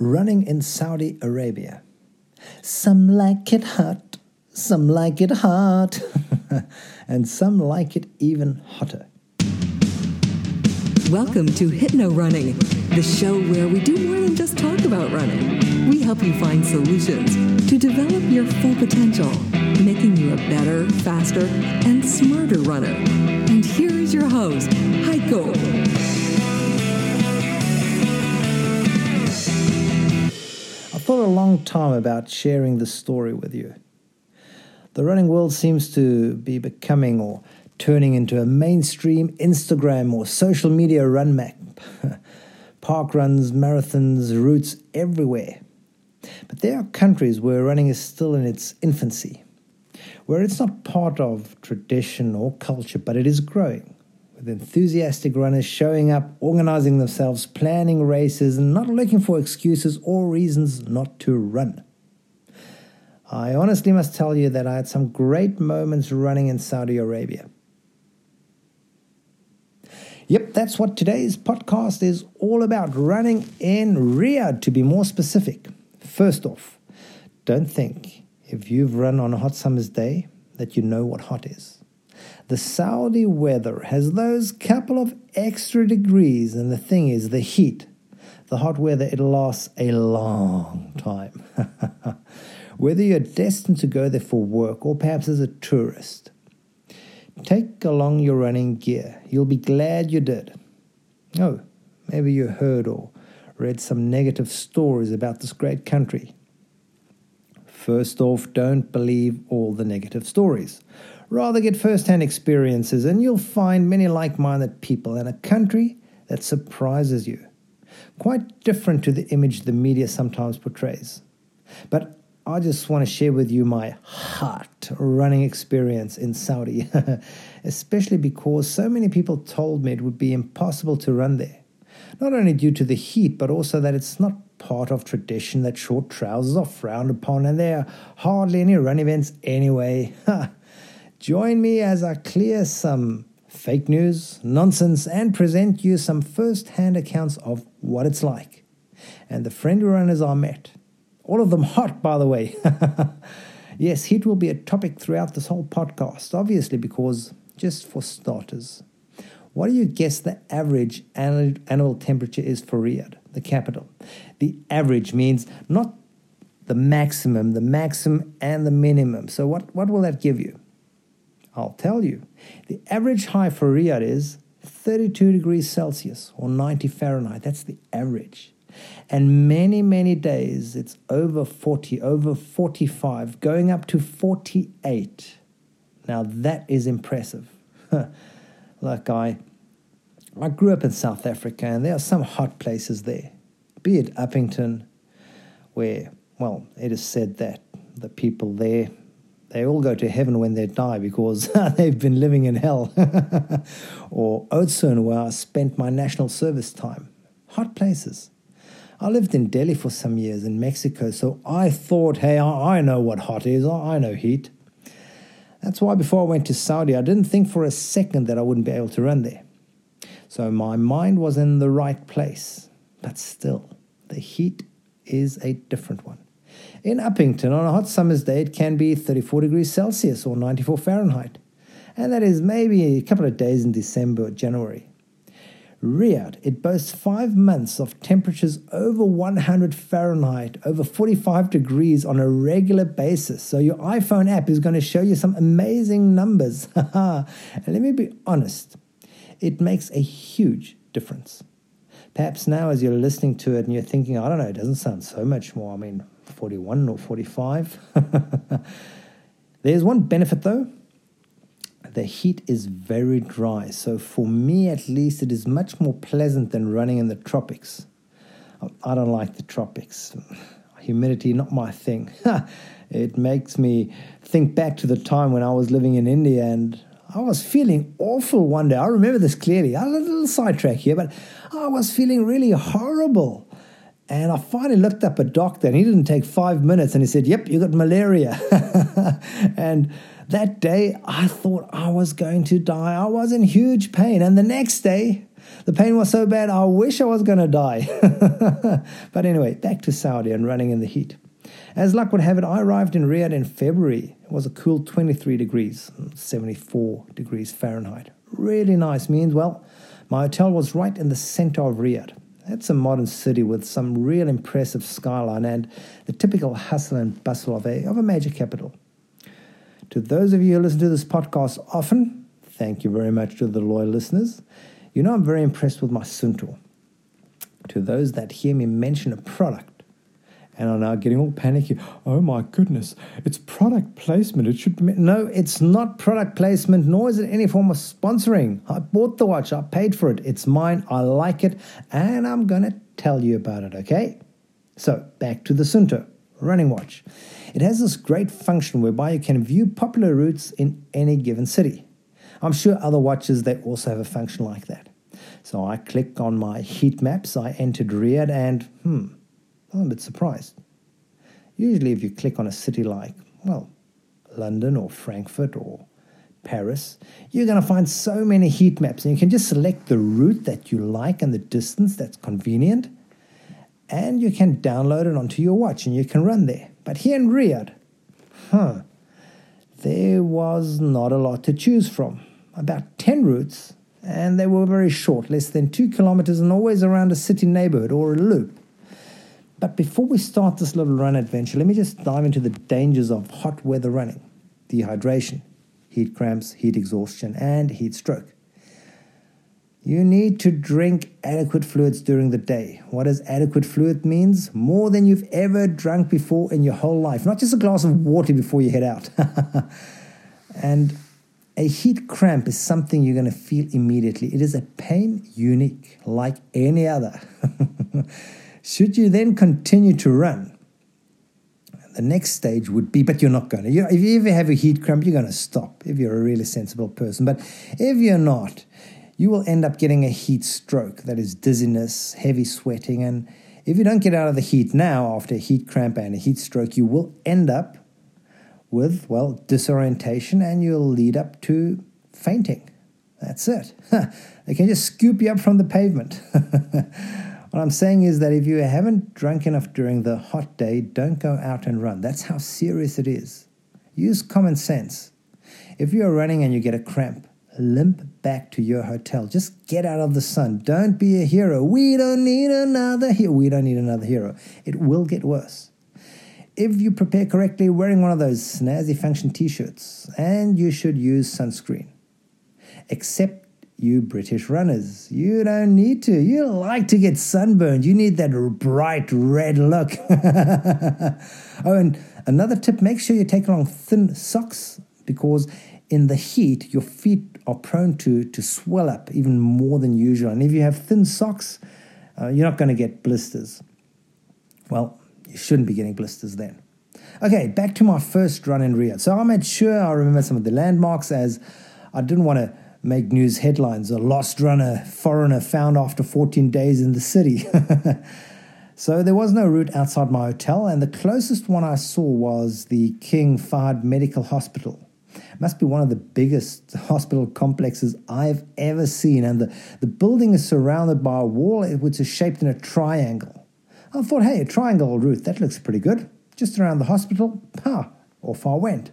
running in Saudi Arabia. Some like it hot, some like it hot, and some like it even hotter. Welcome to Hypno Running, the show where we do more than just talk about running. We help you find solutions to develop your full potential, making you a better, faster, and smarter runner. And here is your host, Heiko. Thought a long time about sharing this story with you. The running world seems to be becoming or turning into a mainstream Instagram or social media run map. Park runs, marathons, routes everywhere. But there are countries where running is still in its infancy, where it's not part of tradition or culture, but it is growing, with enthusiastic runners showing up, organizing themselves, planning races, and not looking for excuses or reasons not to run. I honestly must tell you that I had some great moments running in Saudi Arabia. Yep, that's what today's podcast is all about running in Riyadh, to be more specific. First off, don't think if you've run on a hot summer's day that you know what hot is. The Saudi weather has those couple of extra degrees, and the thing is, the heat, the hot weather, it lasts a long time. Whether you're destined to go there for work or perhaps as a tourist, Take along your running gear. You'll be glad you did. Oh, maybe you heard or read some negative stories about this great country. First off, don't believe all the negative stories. Rather get first hand experiences, and you'll find many like minded people in a country that surprises you. Quite different to the image the media sometimes portrays. But I just want to share with you my hot running experience in Saudi, especially because so many people told me it would be impossible to run there. Not only due to the heat, but also that it's not part of tradition that short trousers are frowned upon and there are hardly any run events anyway. Join me as I clear some fake news, nonsense, and present you some first hand accounts of what it's like and the friendly runners I met all of them hot, by the way. yes, heat will be a topic throughout this whole podcast, obviously, because just for starters, what do you guess the average annual temperature is for Riyadh, the capital? The average means not the maximum, the maximum and the minimum. So, what, what will that give you? I'll tell you. The average high for Riyadh is 32 degrees Celsius or 90 Fahrenheit. That's the average. And many, many days it's over 40, over 45, going up to 48. Now that is impressive. like I I grew up in South Africa and there are some hot places there. Be it Upington, where, well, it is said that the people there they all go to heaven when they die because they've been living in hell. or Oudtshoorn, where I spent my national service time. Hot places. I lived in Delhi for some years in Mexico, so I thought, hey, I know what hot is, I know heat. That's why before I went to Saudi, I didn't think for a second that I wouldn't be able to run there. So my mind was in the right place. But still, the heat is a different one. In Upington, on a hot summer's day, it can be 34 degrees Celsius or 94 Fahrenheit. And that is maybe a couple of days in December or January. Riyadh, it boasts five months of temperatures over 100 Fahrenheit, over 45 degrees on a regular basis. So your iPhone app is going to show you some amazing numbers. and let me be honest, it makes a huge difference. Perhaps now, as you're listening to it and you're thinking, I don't know, it doesn't sound so much more. I mean, 41 or 45. There's one benefit though the heat is very dry. So, for me at least, it is much more pleasant than running in the tropics. I don't like the tropics. Humidity, not my thing. it makes me think back to the time when I was living in India and I was feeling awful one day. I remember this clearly. I had a little sidetrack here, but I was feeling really horrible. And I finally looked up a doctor, and he didn't take five minutes, and he said, Yep, you got malaria. and that day, I thought I was going to die. I was in huge pain. And the next day, The pain was so bad, I wish I was going to die. but anyway, back to Saudi and running in the heat. As luck would have it, I arrived in Riyadh in February. It was a cool 23 degrees, 74 degrees Fahrenheit. Really nice. Means, well, my hotel was right in the center of Riyadh. It's a modern city with some real impressive skyline and the typical hustle and bustle of a, of a major capital. To those of you who listen to this podcast often, thank you very much to the loyal listeners. You know I'm very impressed with my Suunto. To those that hear me mention a product, and are now getting all panicky. Oh my goodness, it's product placement. It should be. No, it's not product placement, nor is it any form of sponsoring. I bought the watch, I paid for it, it's mine, I like it, and I'm going to tell you about it, okay? So, back to the Suunto running watch. It has this great function whereby you can view popular routes in any given city. I'm sure other watches they also have a function like that. So I click on my heat maps, I entered Riyadh, and hmm, I'm a bit surprised. Usually, if you click on a city like, well, London or Frankfurt or Paris, you're going to find so many heat maps, and you can just select the route that you like and the distance that's convenient, and you can download it onto your watch and you can run there. But here in Riyadh, huh, there was not a lot to choose from. About 10 routes, and they were very short, less than two kilometers, and always around a city neighborhood or a loop. But before we start this little run adventure, let me just dive into the dangers of hot weather running dehydration, heat cramps, heat exhaustion, and heat stroke. You need to drink adequate fluids during the day. What does adequate fluid means? More than you've ever drunk before in your whole life. Not just a glass of water before you head out. and a heat cramp is something you're going to feel immediately. It is a pain unique like any other. Should you then continue to run, the next stage would be, but you're not going to. You, if you ever have a heat cramp, you're going to stop if you're a really sensible person. But if you're not, you will end up getting a heat stroke that is dizziness, heavy sweating. And if you don't get out of the heat now after a heat cramp and a heat stroke, you will end up with, well, disorientation and you'll lead up to fainting. That's it. they can just scoop you up from the pavement. What I'm saying is that if you haven't drunk enough during the hot day, don't go out and run. That's how serious it is. Use common sense. If you're running and you get a cramp, limp back to your hotel. Just get out of the sun. Don't be a hero. We don't need another hero. We don't need another hero. It will get worse. If you prepare correctly, wearing one of those snazzy function t shirts, and you should use sunscreen. Except you British runners. You don't need to. You like to get sunburned. You need that bright red look. oh, and another tip make sure you take along thin socks because in the heat, your feet are prone to, to swell up even more than usual. And if you have thin socks, uh, you're not going to get blisters. Well, you shouldn't be getting blisters then. Okay, back to my first run in Riyadh. So I made sure I remember some of the landmarks as I didn't want to make news headlines. A lost runner, foreigner found after 14 days in the city. so there was no route outside my hotel, and the closest one I saw was the King Fahd Medical Hospital. It must be one of the biggest hospital complexes I've ever seen, and the, the building is surrounded by a wall eh, which is shaped in a triangle. I thought, hey, a triangle route, that looks pretty good. Just around the hospital, ha, off I went.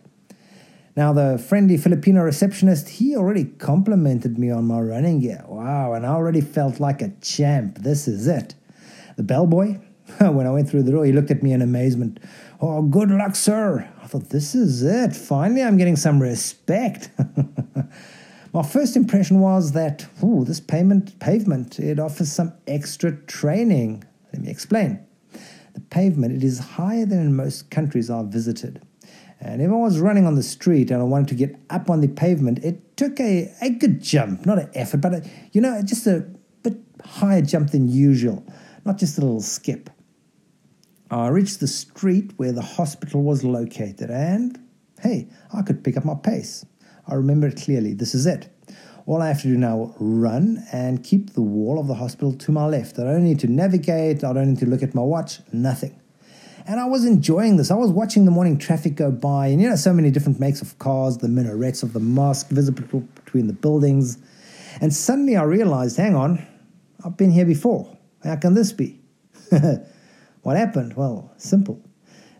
Now, the friendly Filipino receptionist, he already complimented me on my running gear. Wow, and I already felt like a champ. This is it. The bellboy, when I went through the door, he looked at me in amazement. Oh, good luck, sir. I thought, this is it. Finally, I'm getting some respect. my first impression was that, ooh, this payment pavement, it offers some extra training. Let me explain. The pavement, it is higher than in most countries I've visited. And if I was running on the street and I wanted to get up on the pavement, it took a, a good jump, not an effort, but a, you know, just a bit higher jump than usual, not just a little skip. I reached the street where the hospital was located, and hey, I could pick up my pace. I remember it clearly. This is it. All I have to do now run and keep the wall of the hospital to my left. I don't need to navigate, I don't need to look at my watch, nothing. And I was enjoying this. I was watching the morning traffic go by, and you know, so many different makes of cars, the minarets of the mosque visible between the buildings. And suddenly I realized hang on, I've been here before. How can this be? what happened? Well, simple.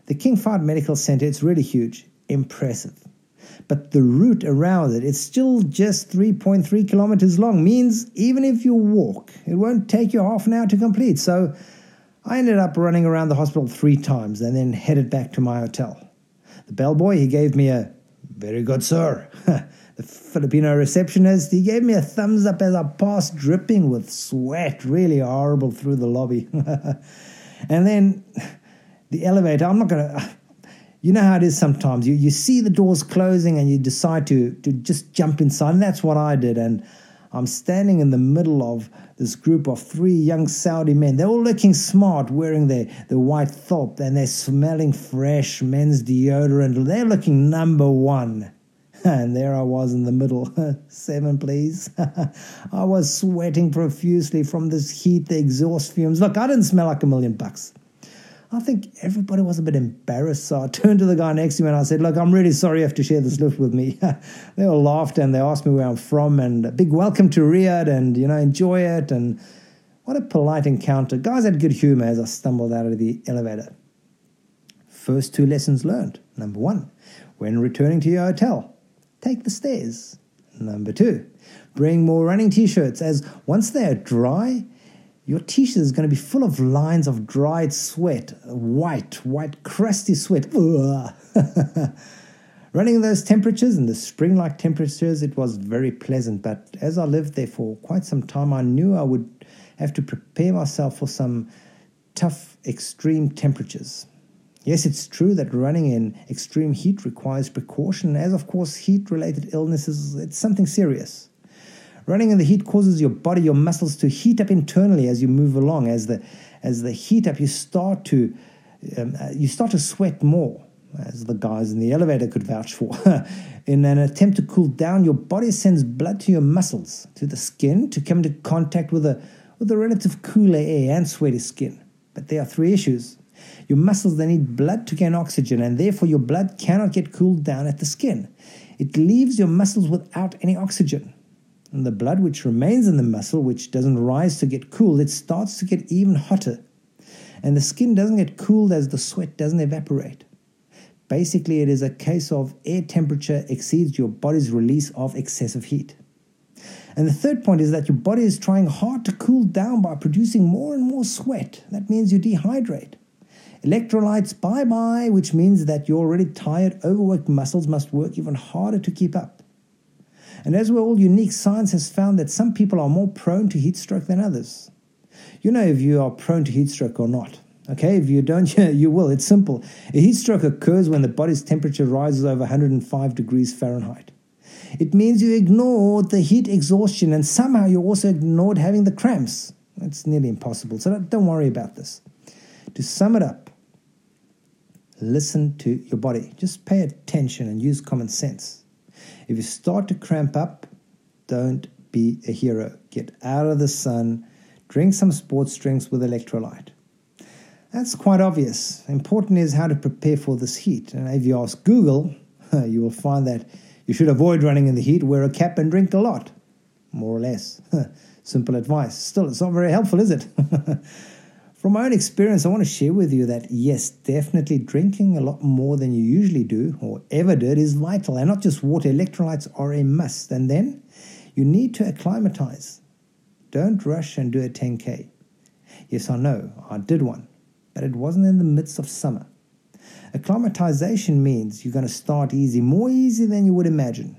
The King Fahd Medical Center, it's really huge, impressive. But the route around it, it's still just 3.3 kilometers long, means even if you walk, it won't take you half an hour to complete. So I ended up running around the hospital three times and then headed back to my hotel. The bellboy, he gave me a very good, sir. the Filipino receptionist, he gave me a thumbs up as I passed, dripping with sweat, really horrible through the lobby. and then the elevator, I'm not going to. You know how it is sometimes. You, you see the doors closing and you decide to, to just jump inside. And that's what I did. And I'm standing in the middle of this group of three young Saudi men. They're all looking smart, wearing their, their white thobe, and they're smelling fresh men's deodorant. They're looking number one. And there I was in the middle. Seven, please. I was sweating profusely from this heat, the exhaust fumes. Look, I didn't smell like a million bucks. I think everybody was a bit embarrassed. So I turned to the guy next to me and I said, Look, I'm really sorry you have to share this lift with me. they all laughed and they asked me where I'm from and a big welcome to Riyadh and, you know, enjoy it. And what a polite encounter. Guys had good humor as I stumbled out of the elevator. First two lessons learned. Number one, when returning to your hotel, take the stairs. Number two, bring more running t shirts as once they are dry, your t shirt is going to be full of lines of dried sweat, white, white, crusty sweat. Running those temperatures, in the spring like temperatures, it was very pleasant. But as I lived there for quite some time, I knew I would have to prepare myself for some tough, extreme temperatures. Yes, it's true that running in extreme heat requires precaution, as of course, heat related illnesses, it's something serious. Running in the heat causes your body, your muscles to heat up internally as you move along. As the as the heat up, you start to um, uh, you start to sweat more, as the guys in the elevator could vouch for. in an attempt to cool down, your body sends blood to your muscles, to the skin, to come into contact with a with a relative cooler air and sweaty skin. But there are three issues. Your muscles they need blood to gain oxygen, and therefore your blood cannot get cooled down at the skin. It leaves your muscles without any oxygen. And the blood which remains in the muscle, which doesn't rise to get cool, it starts to get even hotter. And the skin doesn't get cooled as the sweat doesn't evaporate. Basically, it is a case of air temperature exceeds your body's release of excessive heat. And the third point is that your body is trying hard to cool down by producing more and more sweat. That means you dehydrate. Electrolytes bye bye, which means that your already tired, overworked muscles must work even harder to keep up. And as we're all unique, science has found that some people are more prone to heat stroke than others. You know if you are prone to heat stroke or not. Okay, if you don't, you will. It's simple. A heat stroke occurs when the body's temperature rises over 105 degrees Fahrenheit. It means you ignored the heat exhaustion and somehow you also ignored having the cramps. It's nearly impossible, so don't worry about this. To sum it up, listen to your body. Just pay attention and use common sense. If you start to cramp up, don't be a hero. Get out of the sun, drink some sports drinks with electrolyte. That's quite obvious. Important is how to prepare for this heat. And if you ask Google, you will find that you should avoid running in the heat, wear a cap, and drink a lot. More or less. Simple advice. Still, it's not very helpful, is it? From my own experience, I want to share with you that yes, definitely drinking a lot more than you usually do or ever did is vital. And not just water, electrolytes are a must. And then you need to acclimatize. Don't rush and do a 10K. Yes, I know, I did one, but it wasn't in the midst of summer. Acclimatization means you're going to start easy, more easy than you would imagine.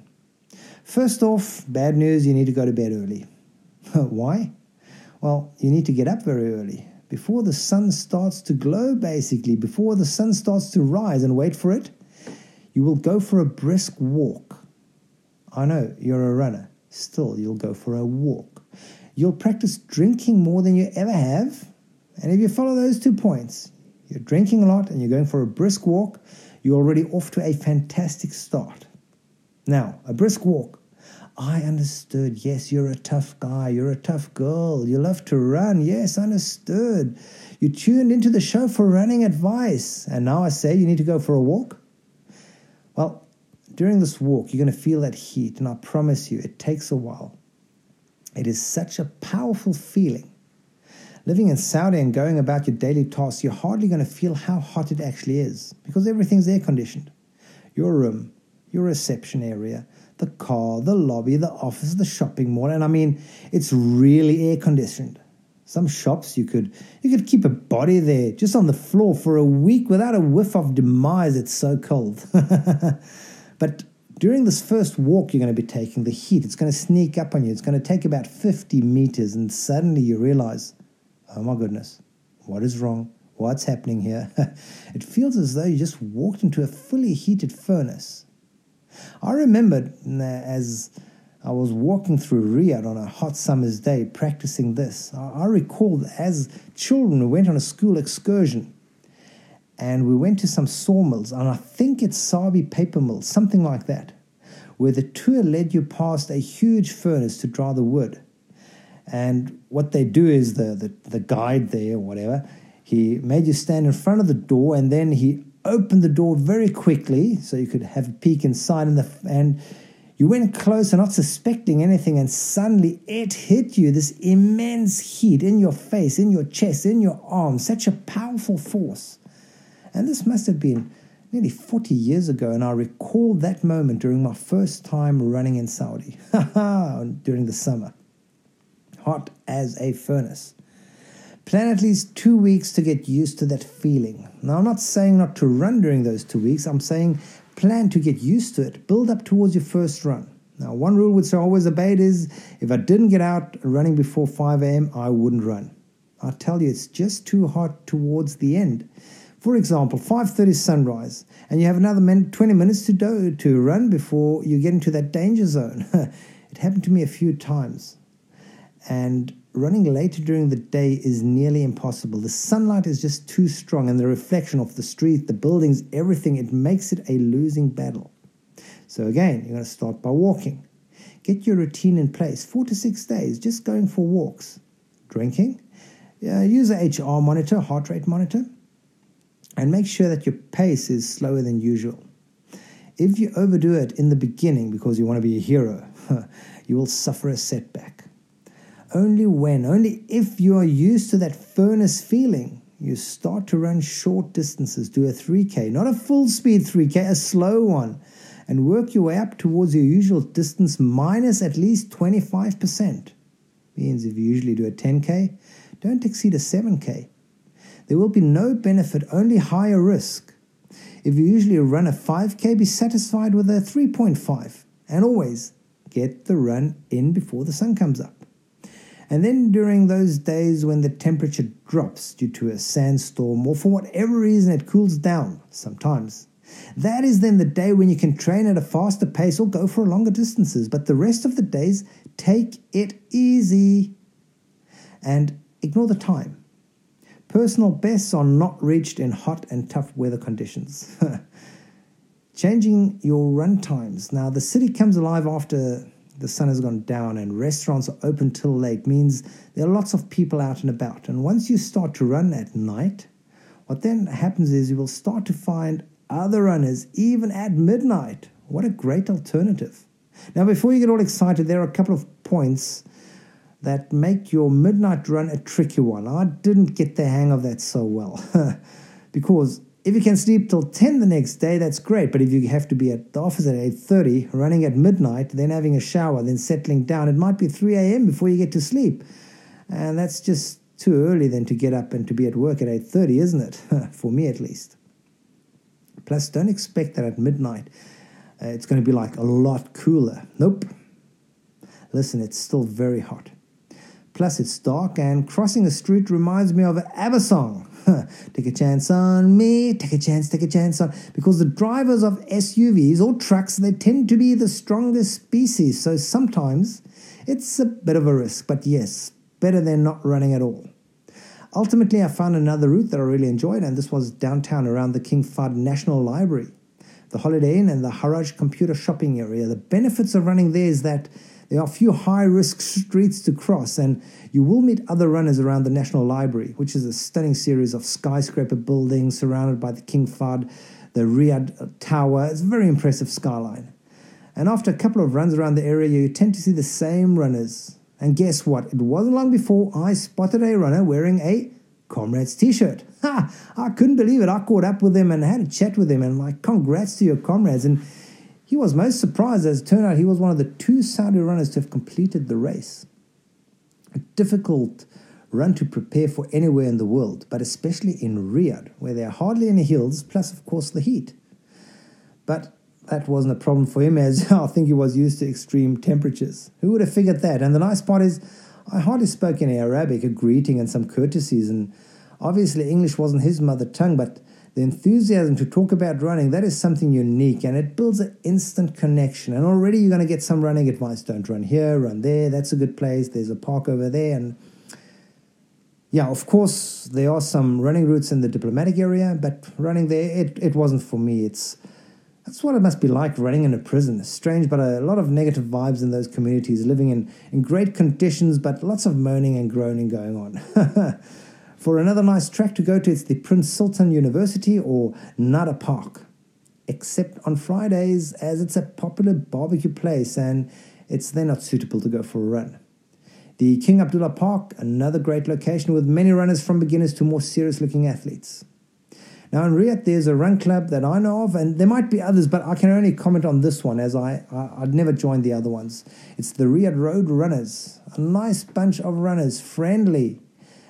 First off, bad news, you need to go to bed early. Why? Well, you need to get up very early before the sun starts to glow, basically, before the sun starts to rise, and wait for it, you will go for a brisk walk. I know you're a runner, still, you'll go for a walk. You'll practice drinking more than you ever have. And if you follow those two points, you're drinking a lot and you're going for a brisk walk, you're already off to a fantastic start. Now, a brisk walk I understood. Yes, you're a tough guy. You're a tough girl. You love to run. Yes, understood. You tuned into the show for running advice. And now I say you need to go for a walk? Well, during this walk, you're going to feel that heat. And I promise you, it takes a while. It is such a powerful feeling. Living in Saudi and going about your daily tasks, you're hardly going to feel how hot it actually is because everything's air conditioned. Your room, your reception area, the car, the lobby, the office, the shopping mall, and I mean, it's really air conditioned. Some shops you could you could keep a body there just on the floor for a week without a whiff of demise. It's so cold. but during this first walk you're going to be taking, the heat it's going to sneak up on you. It's going to take about 50 meters, and suddenly you realize, oh my goodness, what is wrong? What's happening here? it feels as though you just walked into a fully heated furnace. I remember uh, as I was walking through Riyadh on a hot summer's day practicing this. I, recall as children we went on a school excursion and we went to some sawmills, and I think it's Sabie paper mill, something like that, where the tour led you past a huge furnace to dry the wood. And what they do is the, the, the guide there, or whatever, he made you stand in front of the door and then he opened the door very quickly so you could have a peek inside and the and you went closer, not suspecting anything, and suddenly it hit you this immense heat in your face, in your chest, in your arms, such a powerful force. And this must have been nearly 40 years ago, and I recall that moment during my first time running in Saudi, during the summer. Hot as a furnace. Plan at least two weeks to get used to that feeling. Now, I'm not saying not to run during those two weeks, I'm saying plan to get used to it. Build up towards your first run. Now, one rule which I always obeyed is if I didn't get out running before 5 a.m., I wouldn't run. I tell you, it's just too hot towards the end. For example, 5:30 sunrise, and you have another 20 minutes to do to run before you get into that danger zone. it happened to me a few times, and running later during the day is nearly impossible. The sunlight is just too strong, and the reflection of the street, the buildings, everything, it makes it a losing battle. So, again, you're going to start by walking. Get your routine in place four to six days, just going for walks. Drinking, uh, use a HR monitor, heart rate monitor, and make sure that your pace is slower than usual. If you overdo it in the beginning because you want to be a hero, you will suffer a setback. Only when, only if you are used to that furnace feeling, you start to run short distances. Do a 3K, not a full speed 3K, a slow one, and work your way up towards your usual distance minus at least 25%. Means if you usually do a 10K, don't exceed a 7K. There will be no benefit, only higher risk. If you usually run a 5K, be satisfied with a 3.5 and always get the run in before the sun comes up. And then during those days when the temperature drops due to a sandstorm or for whatever reason it cools down sometimes, that is then the day when you can train at a faster pace or go for longer distances. But the rest of the days, take it easy and ignore the time. Personal bests are not reached in hot and tough weather conditions. Changing your run times. Now, the city comes alive after the sun has gone down and restaurants are open till late means there are lots of people out and about. And once you start to run at night, what then happens is you will start to find other runners even at midnight. What a great alternative. Now, before you get all excited, there are a couple of points that make your midnight run a tricky one. I didn't get the hang of that so well because if you can sleep till 10 the next day, that's great. But if you have to be at the office at 8.30, running at midnight, then having a shower, then settling down, it might be 3 a.m. before you get to sleep. And that's just too early then to get up and to be at work at 8.30, isn't it? For me at least. Plus, don't expect that at midnight uh, it's going to be like a lot cooler. Nope. Listen, it's still very hot. Plus, it's dark, and crossing a street reminds me of an ABBA song. take a chance on me, take a chance, take a chance on. Because the drivers of SUVs or trucks, they tend to be the strongest species. So sometimes it's a bit of a risk, but yes, better than not running at all. Ultimately, I found another route that I really enjoyed, and this was downtown around the King Fahd National Library, the Holiday Inn, and the Haraj Computer Shopping Area. The benefits of running there is that there are a few high risk streets to cross, and you will meet other runners around the National Library, which is a stunning series of skyscraper buildings surrounded by the King Fahd, the Riyadh Tower. It's a very impressive skyline. And after a couple of runs around the area, you tend to see the same runners And guess what? It wasn't long before I spotted a runner wearing a Comrades t shirt. Ha! I couldn't believe it. I caught up with him and had a chat with him and, like, congrats to your comrades. And he was most surprised as it turned out he was one of the two Saudi runners to have completed the race. A difficult run to prepare for anywhere in the world, but especially in Riyadh, where there are hardly any hills, plus, of course, the heat. But that wasn't a problem for him, as I think he was used to extreme temperatures. Who would have figured that? And the nice part is, I hardly spoke any Arabic, a greeting and some courtesies, and obviously English wasn't his mother tongue, but the enthusiasm to talk about running, that is something unique and it builds an instant connection. And already you're going to get some running advice. Don't run here, run there, that's a good place, there's a park over there. And yeah, of course, there are some running routes in the diplomatic area, but running there, it, it wasn't for me. It's that's what it must be like running in a prison. Strange, but a lot of negative vibes in those communities, living in, in great conditions, but lots of moaning and groaning going on. For another nice track to go to, it's the Prince Sultan University or Nada Park. Except on Fridays, as it's a popular barbecue place and it's then not suitable to go for a run. The King Abdullah Park, another great location with many runners from beginners to more serious looking athletes. Now in Riyadh, there's a run club that I know of, and there might be others, but I can only comment on this one as I, I would never joined the other ones. It's the Riyadh Road Runners, a nice bunch of runners, friendly.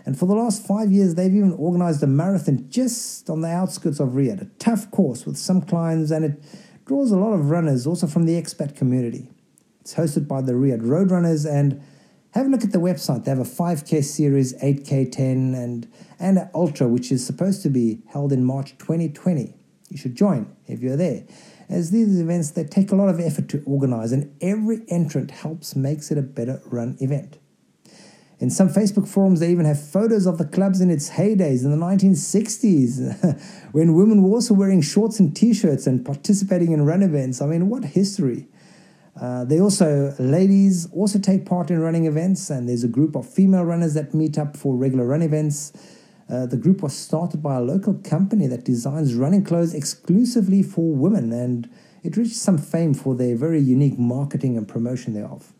And for the last five years, they've even organized a marathon just on the outskirts of Riyadh, a tough course with some climbs, and it draws a lot of runners also from the expat community. It's hosted by the Riyadh Roadrunners and have a look at the website. They have a 5K series, 8K 10, and, and an Ultra, which is supposed to be held in March 2020. You should join if you're there. As these events, they take a lot of effort to organize, and every entrant helps makes it a better run event. In some Facebook forums, they even have photos of the clubs in its heydays in the 1960s, when women were also wearing shorts and t shirts and participating in run events. I mean, what history! Uh, they also, ladies also take part in running events, and there's a group of female runners that meet up for regular run events. Uh, the group was started by a local company that designs running clothes exclusively for women, and it reached some fame for their very unique marketing and promotion thereof.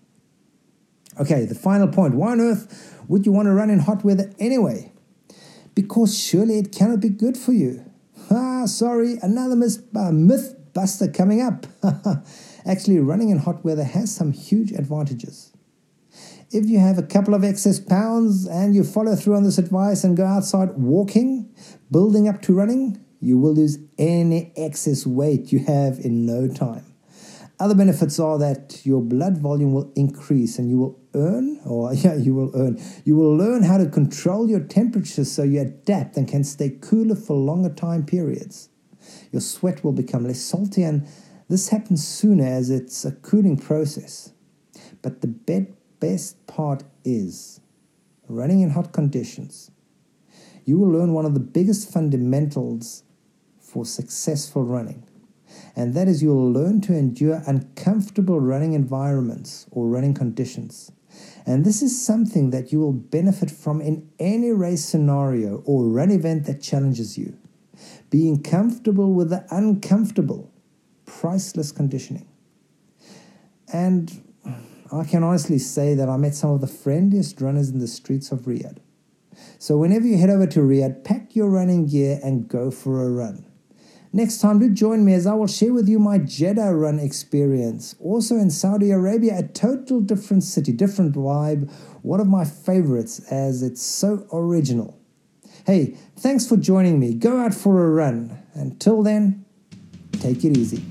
Okay, the final point. Why on earth would you want to run in hot weather anyway? Because surely it cannot be good for you. Ah, sorry, another myth, uh, myth buster coming up. Actually, running in hot weather has some huge advantages. If you have a couple of excess pounds and you follow through on this advice and go outside walking, building up to running, you will lose any excess weight you have in no time. Other benefits are that your blood volume will increase and you will earn, or oh, yeah, you will earn, you will learn how to control your temperature so you adapt and can stay cooler for longer time periods. Your sweat will become less salty and this happens sooner as it's a cooling process. But the best part is running in hot conditions. You will learn one of the biggest fundamentals for successful running, and that is you'll learn to endure uncomfortable running environments or running conditions. And this is something that you will benefit from in any race scenario or run event that challenges you. Being comfortable with the uncomfortable priceless conditioning. And I can honestly say that I met some of the friendliest runners in the streets of Riyadh. So whenever you head over to Riyadh, pack your running gear and go for a run. Next time, do join me as I will share with you my Jeddah run experience. Also in Saudi Arabia, a total different city, different vibe. One of my favorites as it's so original. Hey, thanks for joining me. Go out for a run. Until then, take it easy.